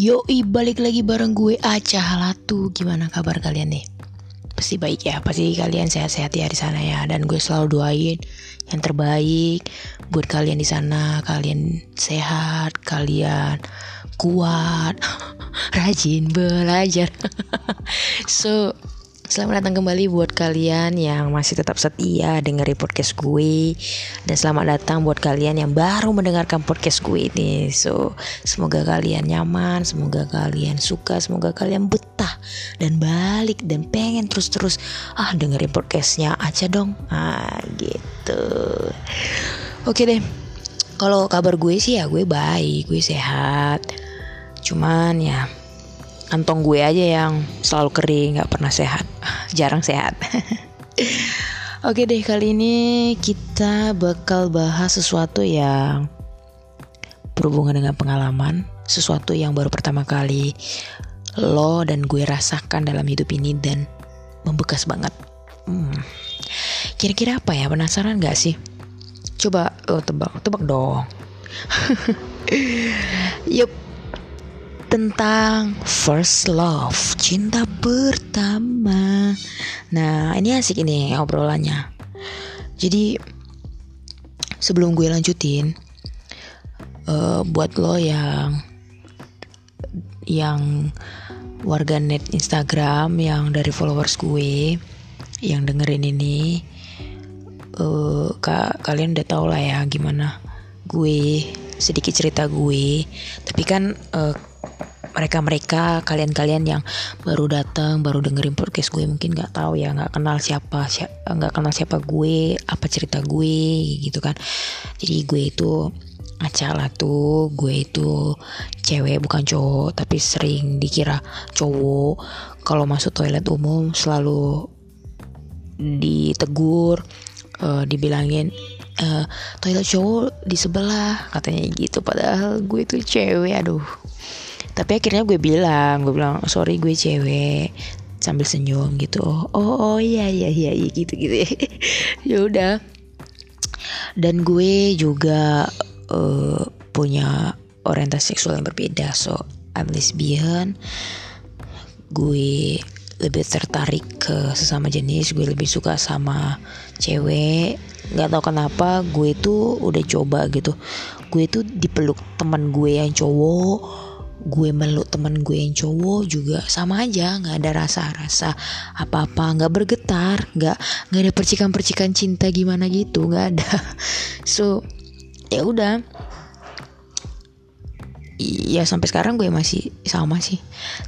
Yoi balik lagi bareng gue Aca Halatu. Gimana kabar kalian nih? Pasti baik ya Pasti kalian sehat-sehat ya di sana ya. Dan gue selalu doain yang terbaik Buat kalian di sana. Kalian sehat Kalian kuat. Rajin belajar. So Selamat datang kembali buat kalian yang masih tetap setia dengerin podcast gue. Dan selamat datang buat kalian yang baru mendengarkan podcast gue ini. So semoga kalian nyaman, semoga kalian suka, semoga kalian betah Dan balik dan pengen terus-terus Ah dengerin podcastnya aja dong. Ah gitu. Oke deh. Kalau kabar gue sih ya gue baik, gue sehat. Cuman ya kantong gue aja yang selalu kering nggak pernah sehat. Jarang sehat. Oke deh kali ini kita bakal bahas sesuatu yang berhubungan dengan pengalaman sesuatu yang baru pertama kali lo dan gue rasakan dalam hidup ini dan membekas banget. Hmm. kira-kira apa ya? Penasaran gak sih? Coba lo tebak tebak dong. Yup tentang first love, cinta pertama. Nah, ini asik ini obrolannya. Jadi sebelum gue lanjutin, uh, buat lo yang yang warga net Instagram yang dari followers gue yang dengerin ini, uh, kak kalian udah tau lah ya gimana gue sedikit cerita gue. Tapi kan uh, mereka-mereka kalian-kalian yang baru datang baru dengerin podcast gue mungkin nggak tahu ya nggak kenal siapa nggak kenal siapa gue apa cerita gue gitu kan. Jadi gue itu acala tuh gue itu cewek bukan cowok tapi sering dikira cowok. Kalau masuk toilet umum selalu ditegur uh, dibilangin uh, toilet cowok di sebelah katanya gitu. Padahal gue itu cewek aduh tapi akhirnya gue bilang gue bilang sorry gue cewek. Sambil senyum gitu. Oh oh iya iya iya, iya gitu gitu. Ya udah. Dan gue juga uh, punya orientasi seksual yang berbeda. So I'm lesbian. Gue lebih tertarik ke sesama jenis. Gue lebih suka sama cewek. Nggak tahu kenapa gue tuh udah coba gitu. Gue tuh dipeluk teman gue yang cowok gue meluk temen gue yang cowok juga sama aja nggak ada rasa-rasa apa-apa nggak bergetar nggak nggak ada percikan-percikan cinta gimana gitu nggak ada. So ya udah. Ya sampai sekarang gue masih sama sih.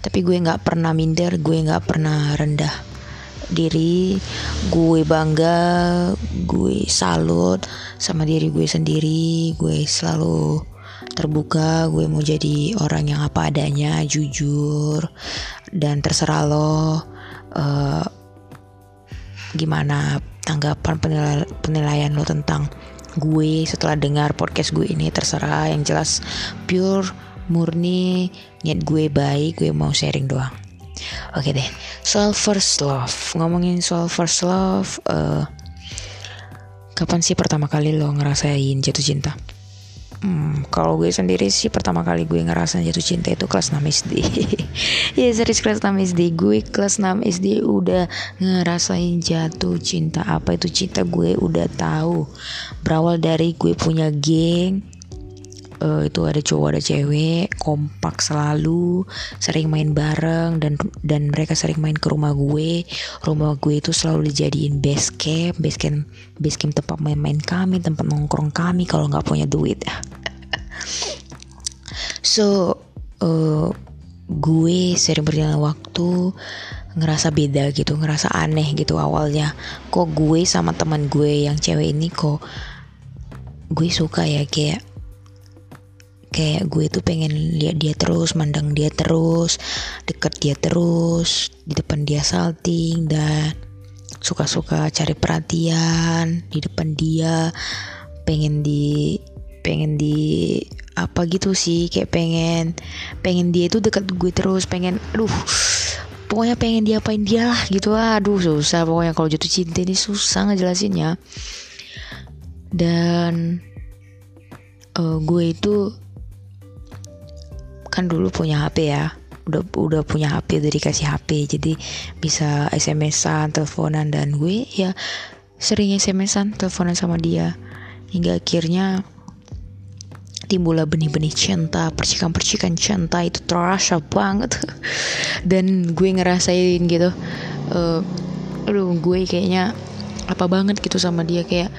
Tapi gue nggak pernah minder gue nggak pernah rendah diri. Gue bangga gue salut sama diri gue sendiri. Gue selalu terbuka gue mau jadi orang yang apa adanya jujur dan terserah lo uh, gimana tanggapan penilaian, penilaian lo tentang gue setelah dengar podcast gue ini. Terserah yang jelas pure murni niat gue baik gue mau sharing doang. Oke deh soal first love. Ngomongin soal first love uh, kapan sih pertama kali lo ngerasain jatuh cinta Hmm, kalau gue sendiri sih pertama kali gue ngerasa jatuh cinta itu kelas 6 SD Ya serius kelas 6 SD Gue kelas 6 SD udah ngerasain jatuh cinta. Apa itu cinta? Gue udah tahu. Berawal dari gue punya geng uh, itu ada cowok ada cewek kompak selalu sering main bareng dan dan mereka sering main ke rumah gue. Rumah gue itu selalu dijadiin base camp base camp base camp tempat main-main kami tempat nongkrong kami kalau nggak punya duit. So uh, gue sering berjalan waktu ngerasa beda gitu ngerasa aneh gitu awalnya. Kok gue sama teman gue yang cewek ini kok gue suka ya kayak kayak gue tuh pengen lihat dia terus mandang dia terus deket dia terus di depan dia salting dan suka-suka cari perhatian di depan dia. Pengen di pengen di apa gitu sih kayak pengen pengen dia itu deket gue terus pengen aduh pokoknya pengen diapain dia lah gitu. Aduh susah pokoknya kalau jatuh cinta ini susah ngejelasinnya. Dan uh, gue itu kan dulu punya HP ya. Udah udah punya HP udah dikasih HP jadi bisa SMS-an teleponan dan gue ya sering SMS-an teleponan sama dia. Hingga akhirnya timbullah benih-benih cinta percikan-percikan cinta itu terasa banget. Dan gue ngerasain gitu uh, aduh gue kayaknya apa banget gitu sama dia. Kayak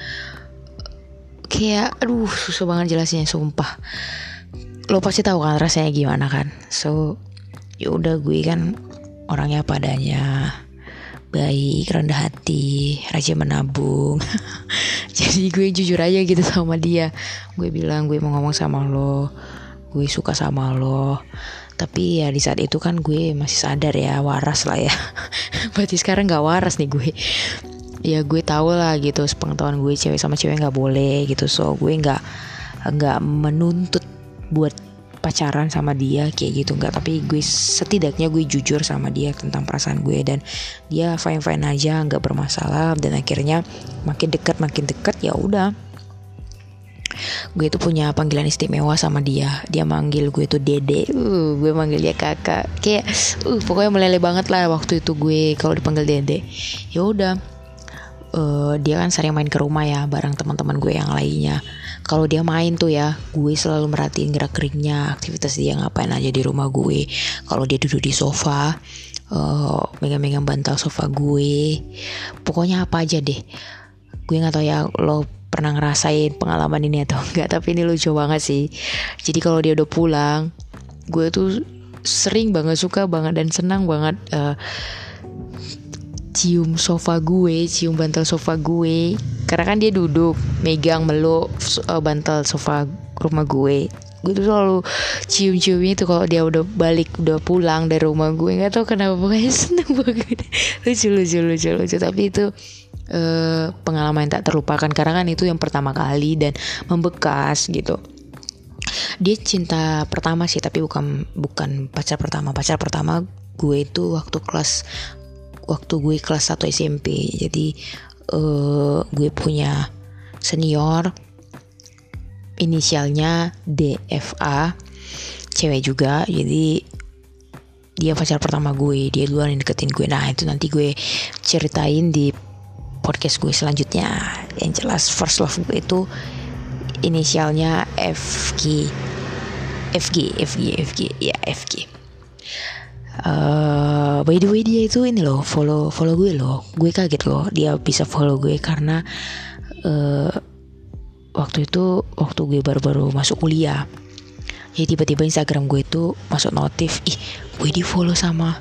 kayak aduh susah banget jelasnya sumpah lo pasti tahu kan rasanya gimana kan? So ya udah gue kan orangnya padanya baik rendah hati rajin menabung. Jadi gue jujur aja gitu sama dia. Gue bilang gue mau ngomong sama lo gue suka sama lo. Tapi ya di saat itu kan gue masih sadar ya waras lah ya. Berarti sekarang nggak waras nih gue. Ya gue tahu lah gitu sepengetahuan gue cewek sama cewek nggak boleh gitu. So gue nggak nggak menuntut buat pacaran sama dia kayak gitu nggak. Tapi gue setidaknya gue jujur sama dia tentang perasaan gue dan dia fine fine aja nggak bermasalah. Dan akhirnya makin dekat makin dekat ya udah. Gue itu punya panggilan istimewa sama dia. Dia manggil gue itu dede. Uh, gue manggil dia kakak. Kayak uh pokoknya meleleh banget lah waktu itu gue kalau dipanggil dede. Ya udah uh, dia kan sering main ke rumah ya bareng teman-teman gue yang lainnya kalau dia main tuh ya gue selalu merhatiin gerak geriknya aktivitas dia ngapain aja di rumah gue. Kalau dia duduk di sofa uh, megang-megang bantal sofa gue. Pokoknya apa aja deh. Gue nggak tahu ya lo pernah ngerasain pengalaman ini atau enggak tapi ini lucu banget sih. Jadi kalau dia udah pulang gue tuh sering banget suka banget dan senang banget uh, cium sofa gue, cium bantal sofa gue. Karena kan dia duduk, megang meluk uh, bantal sofa rumah gue. Gue tuh selalu cium-ciumnya itu kalau dia udah balik, udah pulang dari rumah gue. Nggak tahu kenapa pokoknya seneng banget. lucu, lucu, lucu, lucu. Tapi itu uh, pengalaman yang tak terlupakan karena kan itu yang pertama kali dan membekas gitu dia cinta pertama sih tapi bukan bukan pacar pertama pacar pertama gue itu waktu kelas waktu gue kelas 1 SMP jadi uh, gue punya senior. Inisialnya DFA cewek juga. Jadi dia pacar pertama gue. Dia duluan yang deketin gue. Nah itu nanti gue ceritain di podcast gue selanjutnya. Yang jelas first love gue itu inisialnya FG FG FG FG ya FG Uh, by the way dia itu ini loh follow follow gue loh. Gue kaget loh dia bisa follow gue karena uh, waktu itu waktu gue baru-baru masuk kuliah ya tiba-tiba Instagram gue itu masuk notif ih gue di follow sama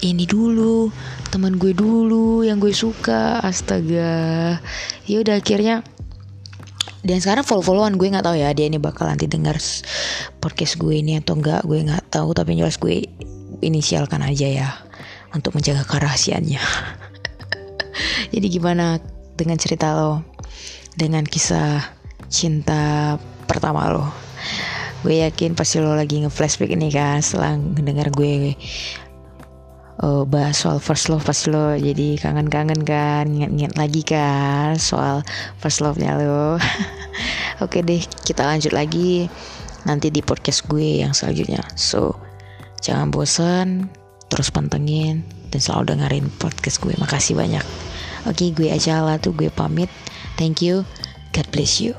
ini dulu teman gue dulu yang gue suka. Astaga. Ya udah akhirnya dan sekarang follow followan gue nggak tahu ya dia ini bakal nanti dengar podcast gue ini atau enggak gue nggak tahu tapi jelas gue inisialkan aja ya untuk menjaga kerahasiaannya. Jadi gimana dengan cerita lo? Dengan kisah cinta pertama lo? Gue yakin pasti lo lagi nge-flashback ini kan setelah mendengar gue uh, bahas soal first love pasti lo jadi kangen-kangen kan ingat-ingat lagi kan soal first love-nya lo oke deh kita lanjut lagi nanti di podcast gue yang selanjutnya so Jangan bosan, terus pantengin dan selalu dengerin podcast gue. Makasih banyak. Oke, gue aja lah tuh gue pamit. Thank you. God bless you.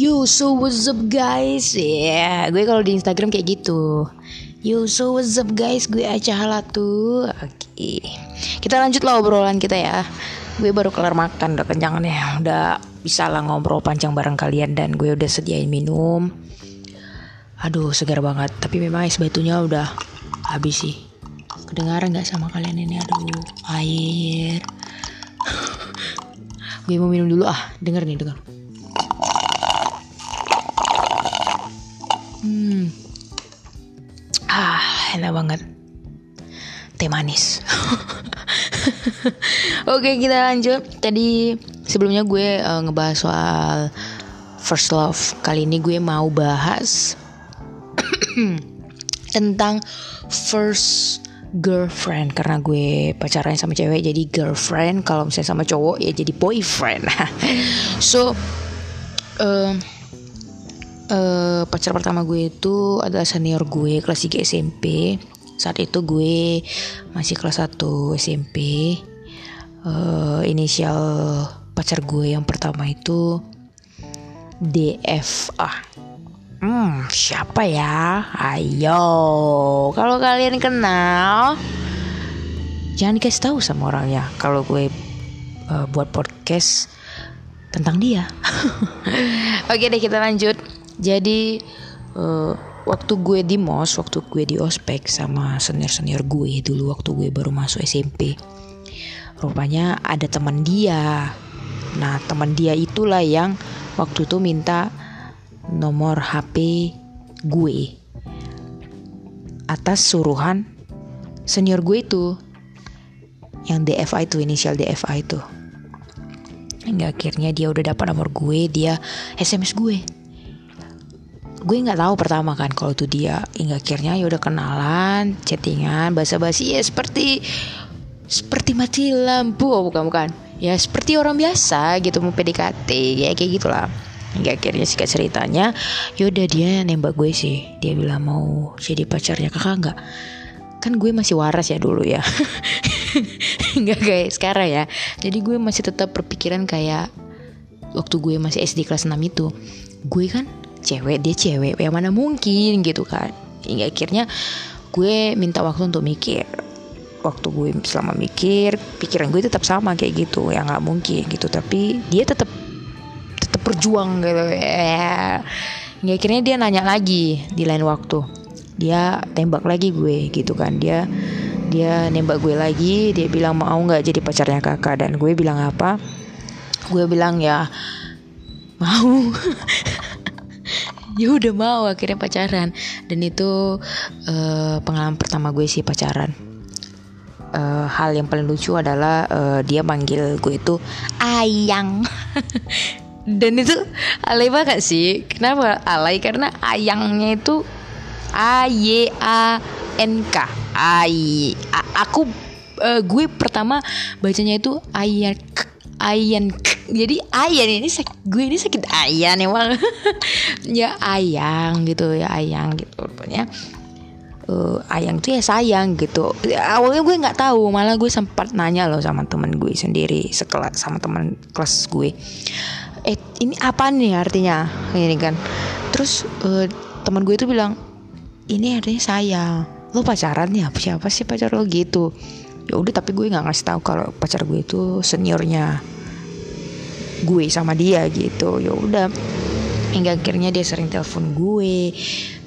Yo, so what's up guys? Ya, yeah, gue kalau di Instagram kayak gitu. Yo, so what's up guys? Gue Aca Halatu. Oke. Kita lanjut lah obrolan kita ya. Gue baru kelar makan, udah kenyang nih. Udah bisa lah ngobrol panjang bareng kalian dan gue udah sediain minum. Aduh, segar banget. Tapi memang es batunya udah habis sih. Kedengaran nggak sama kalian ini? Aduh, air. gue mau minum dulu ah. Denger nih, denger. Hmm enak banget. Teh manis. Oke kita lanjut. Tadi sebelumnya gue uh, ngebahas soal first love. Kali ini gue mau bahas tentang first girlfriend. Karena gue pacaran sama cewek jadi girlfriend. Kalau misalnya sama cowok ya jadi boyfriend. So uh, uh, pacar pertama gue itu adalah senior gue kelas 3 SMP saat itu gue masih kelas 1 SMP uh, inisial pacar gue yang pertama itu DFA Hmm, siapa ya? Ayo, kalau kalian kenal, jangan dikasih tahu sama orangnya. Kalau gue uh, buat podcast tentang dia. Oke deh kita lanjut. Jadi uh, waktu gue di mos, waktu gue di ospek sama senior senior gue dulu waktu gue baru masuk SMP, rupanya ada teman dia. Nah teman dia itulah yang waktu itu minta nomor HP gue atas suruhan senior gue itu yang DFA itu inisial DFA itu hingga akhirnya dia udah dapat nomor gue dia SMS gue gue nggak tahu pertama kan kalau itu dia. Hingga akhirnya ya udah kenalan chattingan basa-basi. Ya seperti seperti mati lampu. Oh bukan bukan. Ya seperti orang biasa gitu mau PDKT ya kayak gitulah. Hingga akhirnya singkat ceritanya yaudah dia nembak gue sih. Dia bilang mau jadi pacarnya kakak nggak? Kan gue masih waras ya dulu ya. Nggak kayak sekarang ya. Jadi gue masih tetap berpikiran kayak waktu gue masih SD kelas 6 itu gue kan cewek dia cewek yang mana mungkin gitu kan. Hingga akhirnya gue minta waktu untuk mikir. Waktu gue selama mikir pikiran gue tetap sama kayak gitu. Ya nggak mungkin gitu. Tapi dia tetap berjuang gitu. Ya. Nggak akhirnya dia nanya lagi di lain waktu. Dia tembak lagi gue gitu kan. Dia dia nembak gue lagi. Dia bilang mau nggak jadi pacarnya kakak? Dan gue bilang apa? Gue bilang ya mau ya udah mau akhirnya pacaran. Dan itu uh, pengalaman pertama gue sih pacaran. Uh, hal yang paling lucu adalah uh, dia manggil gue itu ayang. Dan itu alay banget sih. Kenapa alay? Karena ayangnya itu A Y A N K. Ay aku uh, gue pertama bacanya itu ayan ayan jadi ayan ini gue ini sakit ayan emang ya ayang gitu ya ayang gitu pokoknya uh, ayang tuh ya sayang gitu. Awalnya gue nggak tahu malah gue sempat nanya loh sama temen gue sendiri sekelas sama teman kelas gue. Eh ini apa nih artinya? Ini kan. Terus uh, teman gue itu bilang ini artinya saya lo pacaran ya? Siapa sih pacar lo gitu? Ya udah tapi gue nggak ngasih tahu kalau pacar gue itu seniornya gue sama dia gitu. Ya udah. Hingga akhirnya dia sering telepon gue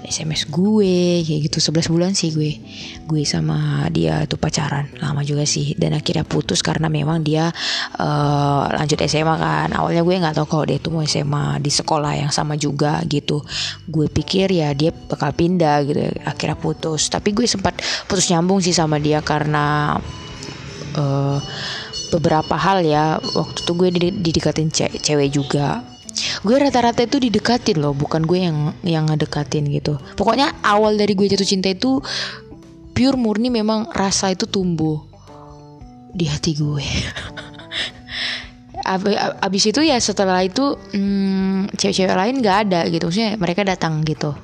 SMS gue kayak gitu. 11 bulan sih gue gue sama dia tuh pacaran. Lama juga sih. Dan akhirnya putus karena memang dia uh, lanjut SMA kan. Awalnya gue nggak tahu kalau dia tuh mau SMA di sekolah yang sama juga gitu. Gue pikir ya dia bakal pindah gitu. Akhirnya putus. Tapi gue sempat putus nyambung sih sama dia karena uh, beberapa hal ya. Waktu itu gue didekatin cewek juga. Gue rata-rata itu didekatin loh bukan gue yang yang ngedekatin gitu. Pokoknya awal dari gue jatuh cinta itu pure murni memang rasa itu tumbuh di hati gue. Abis itu ya setelah itu hmm, cewek-cewek lain gak ada gitu. Maksudnya mereka datang gitu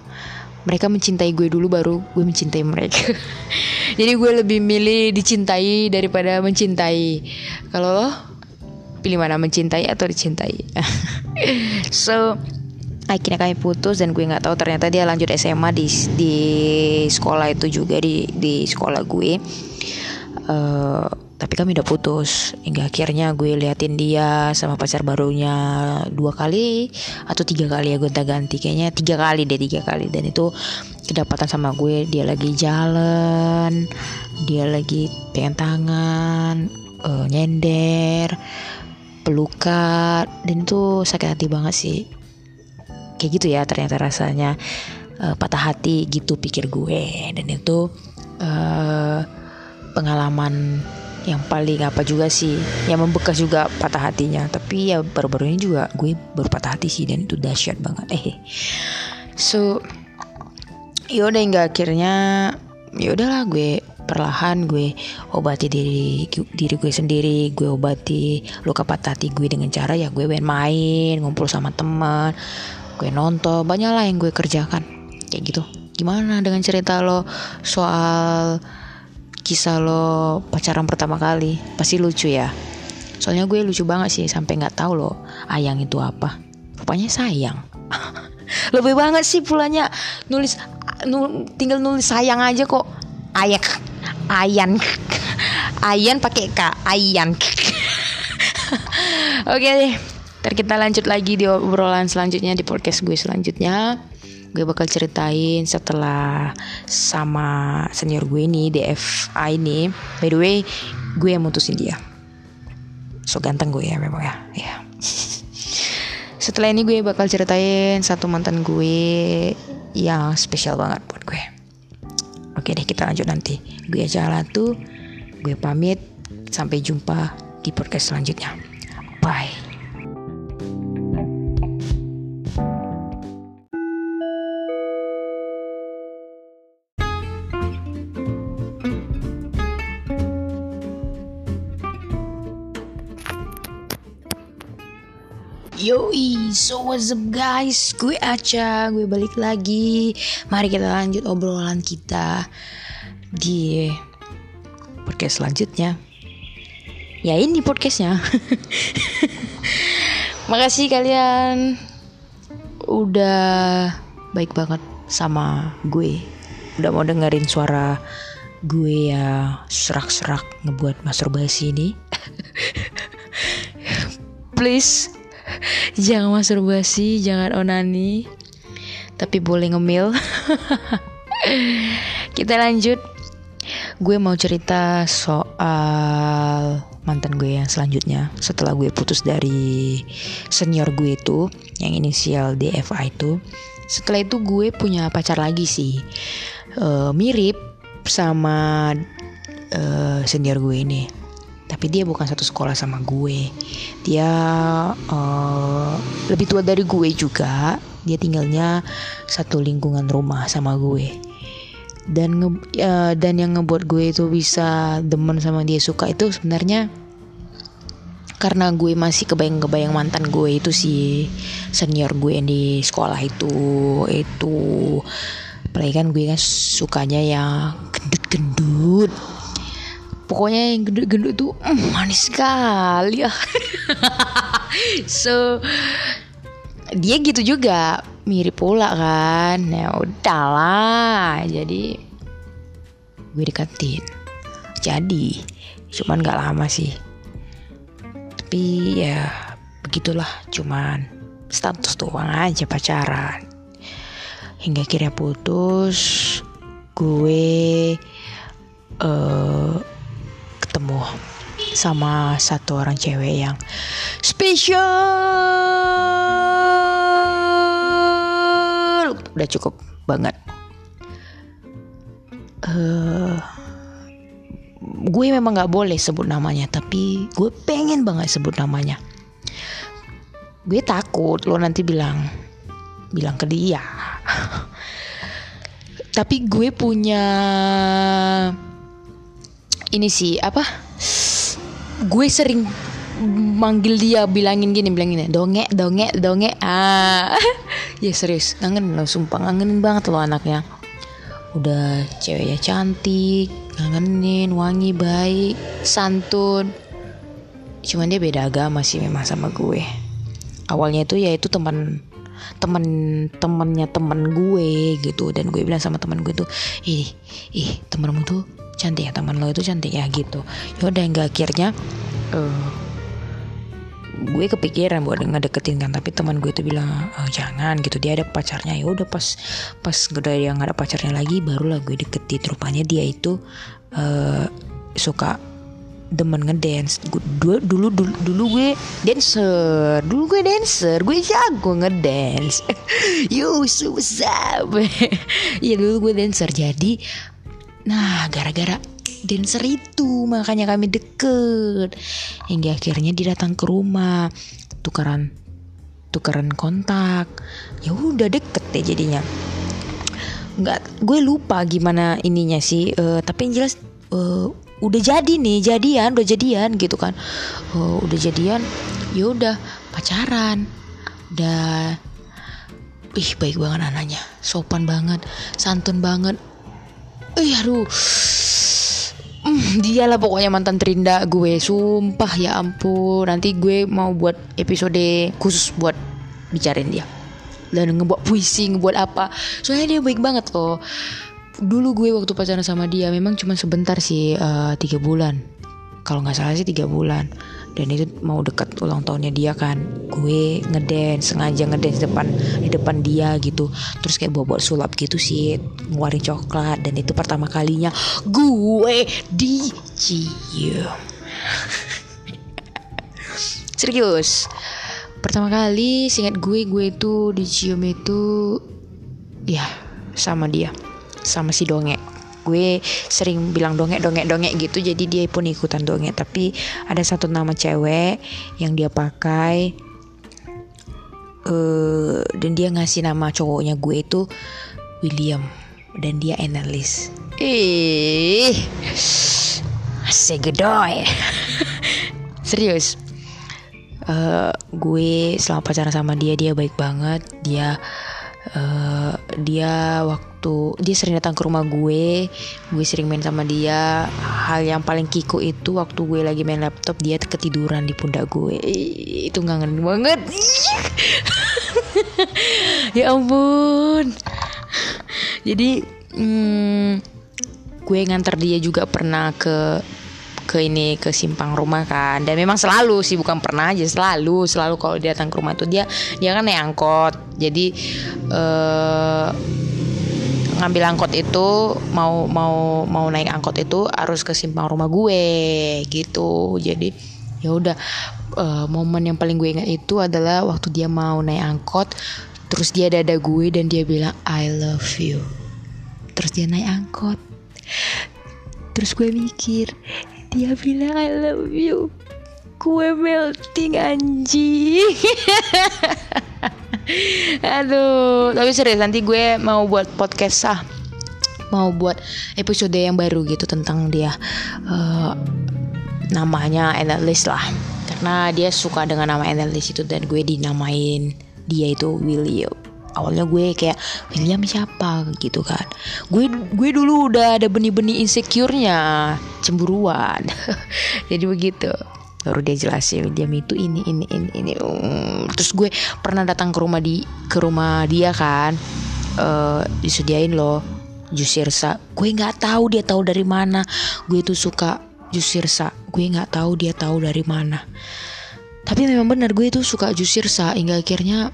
mereka mencintai gue dulu baru gue mencintai mereka. Jadi gue lebih milih dicintai daripada mencintai. Kalau lo pilih mana mencintai atau dicintai? So akhirnya kami putus dan gue nggak tahu ternyata dia lanjut SMA di di sekolah itu juga di di sekolah gue. Uh, tapi kami udah putus. Hingga akhirnya gue liatin dia sama pacar barunya dua kali atau tiga kali ya gonta ganti. Kayaknya tiga kali deh tiga kali. Dan itu kedapatan sama gue. Dia lagi jalan dia lagi pengen tangan uh, nyender pelukan dan itu sakit hati banget sih. Kayak gitu ya ternyata rasanya. Uh, patah hati gitu pikir gue. Dan itu uh, pengalaman yang paling apa juga sih yang membekas juga patah hatinya. Tapi ya baru-baru ini juga gue baru patah hati sih dan itu dahsyat banget. Eh so yaudah hingga akhirnya ya udahlah gue perlahan gue obati diri diri gue sendiri gue obati luka patah hati gue dengan cara ya gue main ngumpul sama teman gue nonton banyak lah yang gue kerjakan. Kayak gitu. Gimana dengan cerita lo soal kisah lo pacaran pertama kali pasti lucu ya. Soalnya gue lucu banget sih sampai nggak tahu lo ayang itu apa. Rupanya sayang. Lebih banget sih pulanya nulis nul, tinggal nulis sayang aja kok. Ayak Ayan. Ayan pakai K Ayan. Oke deh Ntar lanjut lagi di obrolan selanjutnya Di podcast gue selanjutnya Gue bakal ceritain setelah Sama senior gue ini DFI ini By the way Gue yang mutusin dia So ganteng gue ya memang ya Ya Setelah ini gue bakal ceritain Satu mantan gue Yang spesial banget buat gue Oke deh kita lanjut nanti. Gue aja tuh. Gue pamit. Sampai jumpa di podcast selanjutnya. Bye. Yoi, so what's up guys? Gue Aca, gue balik lagi. Mari kita lanjut obrolan kita di podcast selanjutnya. Ya ini podcastnya. Makasih kalian udah baik banget sama gue. Udah mau dengerin suara gue ya serak-serak ngebuat masturbasi ini. Please jangan masturbasi, jangan onani, tapi boleh ngemil. Kita lanjut. Gue mau cerita soal mantan gue yang selanjutnya setelah gue putus dari senior gue itu yang inisial DFA itu. Setelah itu gue punya pacar lagi sih. Uh, mirip sama uh, senior gue ini tapi dia bukan satu sekolah sama gue. Dia uh, lebih tua dari gue juga. Dia tinggalnya satu lingkungan rumah sama gue. Dan nge, uh, dan yang ngebuat gue itu bisa demen sama dia suka itu sebenarnya karena gue masih kebayang-kebayang mantan gue itu si senior gue yang di sekolah itu. Itu apalagi kan gue kan sukanya yang gendut-gendut pokoknya yang gendut-gendut tuh mm, manis sekali. Ya so dia gitu juga. Mirip pula kan. Ya udahlah. Jadi gue deketin. Jadi cuman gak lama sih. Tapi ya begitulah. Cuman status doang aja pacaran. Hingga akhirnya putus gue uh, ketemu sama satu orang cewek yang spesial udah cukup banget. Uh, gue memang nggak boleh sebut namanya tapi gue pengen banget sebut namanya. Gue takut lo nanti bilang bilang ke dia. Tapi gue punya ini sih apa? Gue sering manggil dia bilangin gini bilangin donge donge donge. Ah. Ya serius kangen lo sumpah ngangenin banget lo anaknya. Udah ceweknya cantik ngangenin wangi baik santun. Cuman dia beda agama sih memang sama gue. Awalnya itu ya itu teman temen temennya temen gue gitu dan gue bilang sama temen gue tuh ih ih temenmu tuh cantik ya teman lo itu cantik ya gitu. Yaudah yang akhirnya uh, gue kepikiran buat ngedeketin kan tapi teman gue itu bilang oh, jangan gitu. Dia ada pacarnya. Ya udah pas pas udah yang ada pacarnya lagi barulah gue deketin. Rupanya dia itu uh, suka demen ngedance. Dulu, dulu dulu dulu gue dancer. Dulu gue dancer gue jago ngedance. Yo susah ya dulu gue dancer. Jadi Nah, gara-gara dancer itu makanya kami deket. Hingga akhirnya dia datang ke rumah, tukaran tukaran kontak. Ya udah deket deh jadinya. nggak gue lupa gimana ininya sih uh, tapi yang jelas uh, udah jadi nih jadian udah jadian gitu kan uh, udah jadian ya udah pacaran udah ih baik banget anaknya sopan banget santun banget ih aduh. Mm, dia lah pokoknya mantan terindah gue. Sumpah ya ampun. Nanti gue mau buat episode khusus buat bicarain dia. Dan ngebuat puisi, ngebuat apa. Soalnya dia baik banget loh. Dulu gue waktu pacaran sama dia Memang cuma sebentar sih uh, Tiga bulan. Kalau nggak salah sih tiga bulan dan itu mau deket ulang tahunnya dia kan. Gue ngedance sengaja ngedance depan di depan dia gitu. Terus kayak bawa bawa sulap gitu sih ngeluarin coklat. Dan itu pertama kalinya gue dicium. Serius. Pertama kali singkat gue gue itu dicium itu ya sama dia. Sama si dongek gue sering bilang dongek dongek dongek gitu jadi dia pun ikutan dongek. Tapi ada satu nama cewek yang dia pakai uh, dan dia ngasih nama cowoknya gue itu William dan dia analis. Ih. Segedoy serius. Uh, gue selama pacaran sama dia dia baik banget. Dia uh, dia waktu dia sering datang ke rumah gue. Gue sering main sama dia. Hal yang paling kiko itu waktu gue lagi main laptop dia ketiduran di pundak gue. Itu ngangen banget. Ya ampun. Jadi hmm, gue nganter dia juga pernah ke ke ini ke simpang rumah kan. Dan memang selalu sih bukan pernah aja selalu selalu kalau dia datang ke rumah itu dia dia kan naik angkot jadi uh, ngambil angkot itu mau mau mau naik angkot itu harus ke simpang rumah gue gitu. Jadi ya udah uh, momen yang paling gue ingat itu adalah waktu dia mau naik angkot terus dia dada gue dan dia bilang I love you. Terus dia naik angkot. Terus gue mikir dia bilang I love you. Kue melting anjing aduh tapi serius nanti gue mau buat podcast ah. Mau buat episode yang baru gitu tentang dia uh, namanya analis lah. Karena dia suka dengan nama analis itu dan gue dinamain dia itu William. Awalnya gue kayak William siapa? gitu kan. Gue gue dulu udah ada benih-benih insecure-nya cemburuan. Jadi begitu baru dia jelasin William itu ini ini ini ini. Um, terus gue pernah datang ke rumah di ke rumah dia kan. Uh, disediain loh jus sirsa. Gue nggak tahu dia tahu dari mana. Gue tuh suka jus sirsa. Gue nggak tahu dia tahu dari mana. Tapi memang benar gue itu suka jus sirsa. Hingga akhirnya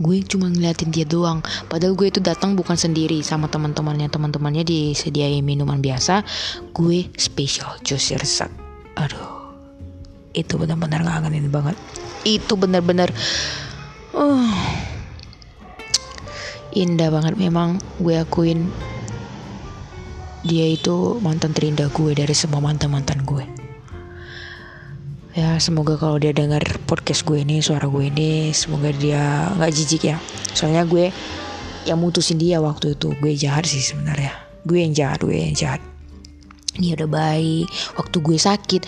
gue cuma ngeliatin dia doang. Padahal gue itu datang bukan sendiri sama teman-temannya. Teman-temannya disediain minuman biasa. Gue spesial jus sirsak aduh itu benar-benar ngangenin banget. Itu benar-benar uh, indah banget. Memang gue akuin dia itu mantan terindah gue dari semua mantan-mantan gue. Ya semoga kalau dia dengar podcast gue ini suara gue ini semoga dia nggak jijik ya. Soalnya gue yang mutusin dia waktu itu. Gue jahat sih sebenarnya. Gue yang jahat gue yang jahat dia udah baik. Waktu gue sakit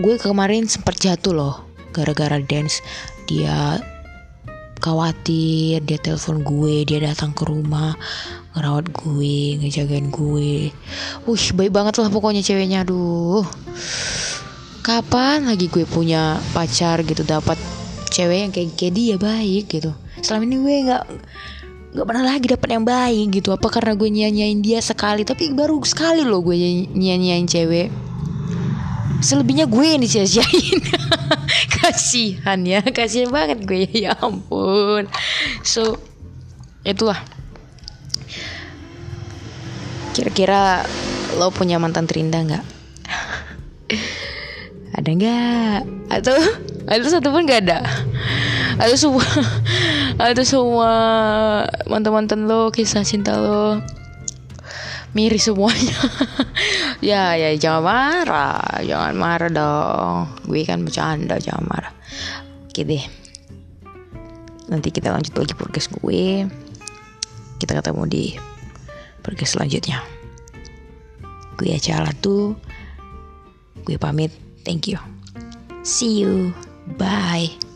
gue kemarin sempat jatuh loh gara-gara dance. Dia khawatir dia telepon gue dia datang ke rumah ngerawat gue ngejagain gue. Wih baik banget lah pokoknya ceweknya aduh. Kapan lagi gue punya pacar gitu dapat cewek yang kayak, kayak dia baik gitu. Selama ini gue nggak nggak pernah lagi dapat yang baik gitu. Apa karena gue nyanyain dia sekali? Tapi baru sekali loh gue nyanyain cewek. Selebihnya gue yang disia-siain. Kasihan ya kasihan banget gue ya ampun. So itulah. Kira-kira lo punya mantan terindah nggak? Ada nggak? Atau atau satu pun nggak ada? Atau semua atau semua mantan mantan lo kisah cinta lo miris semuanya ya ya jangan marah jangan marah dong gue kan bercanda jangan marah oke deh nanti kita lanjut lagi podcast gue kita ketemu di podcast selanjutnya. Gue Aca Halatu. Gue pamit. Thank you. See you. Bye.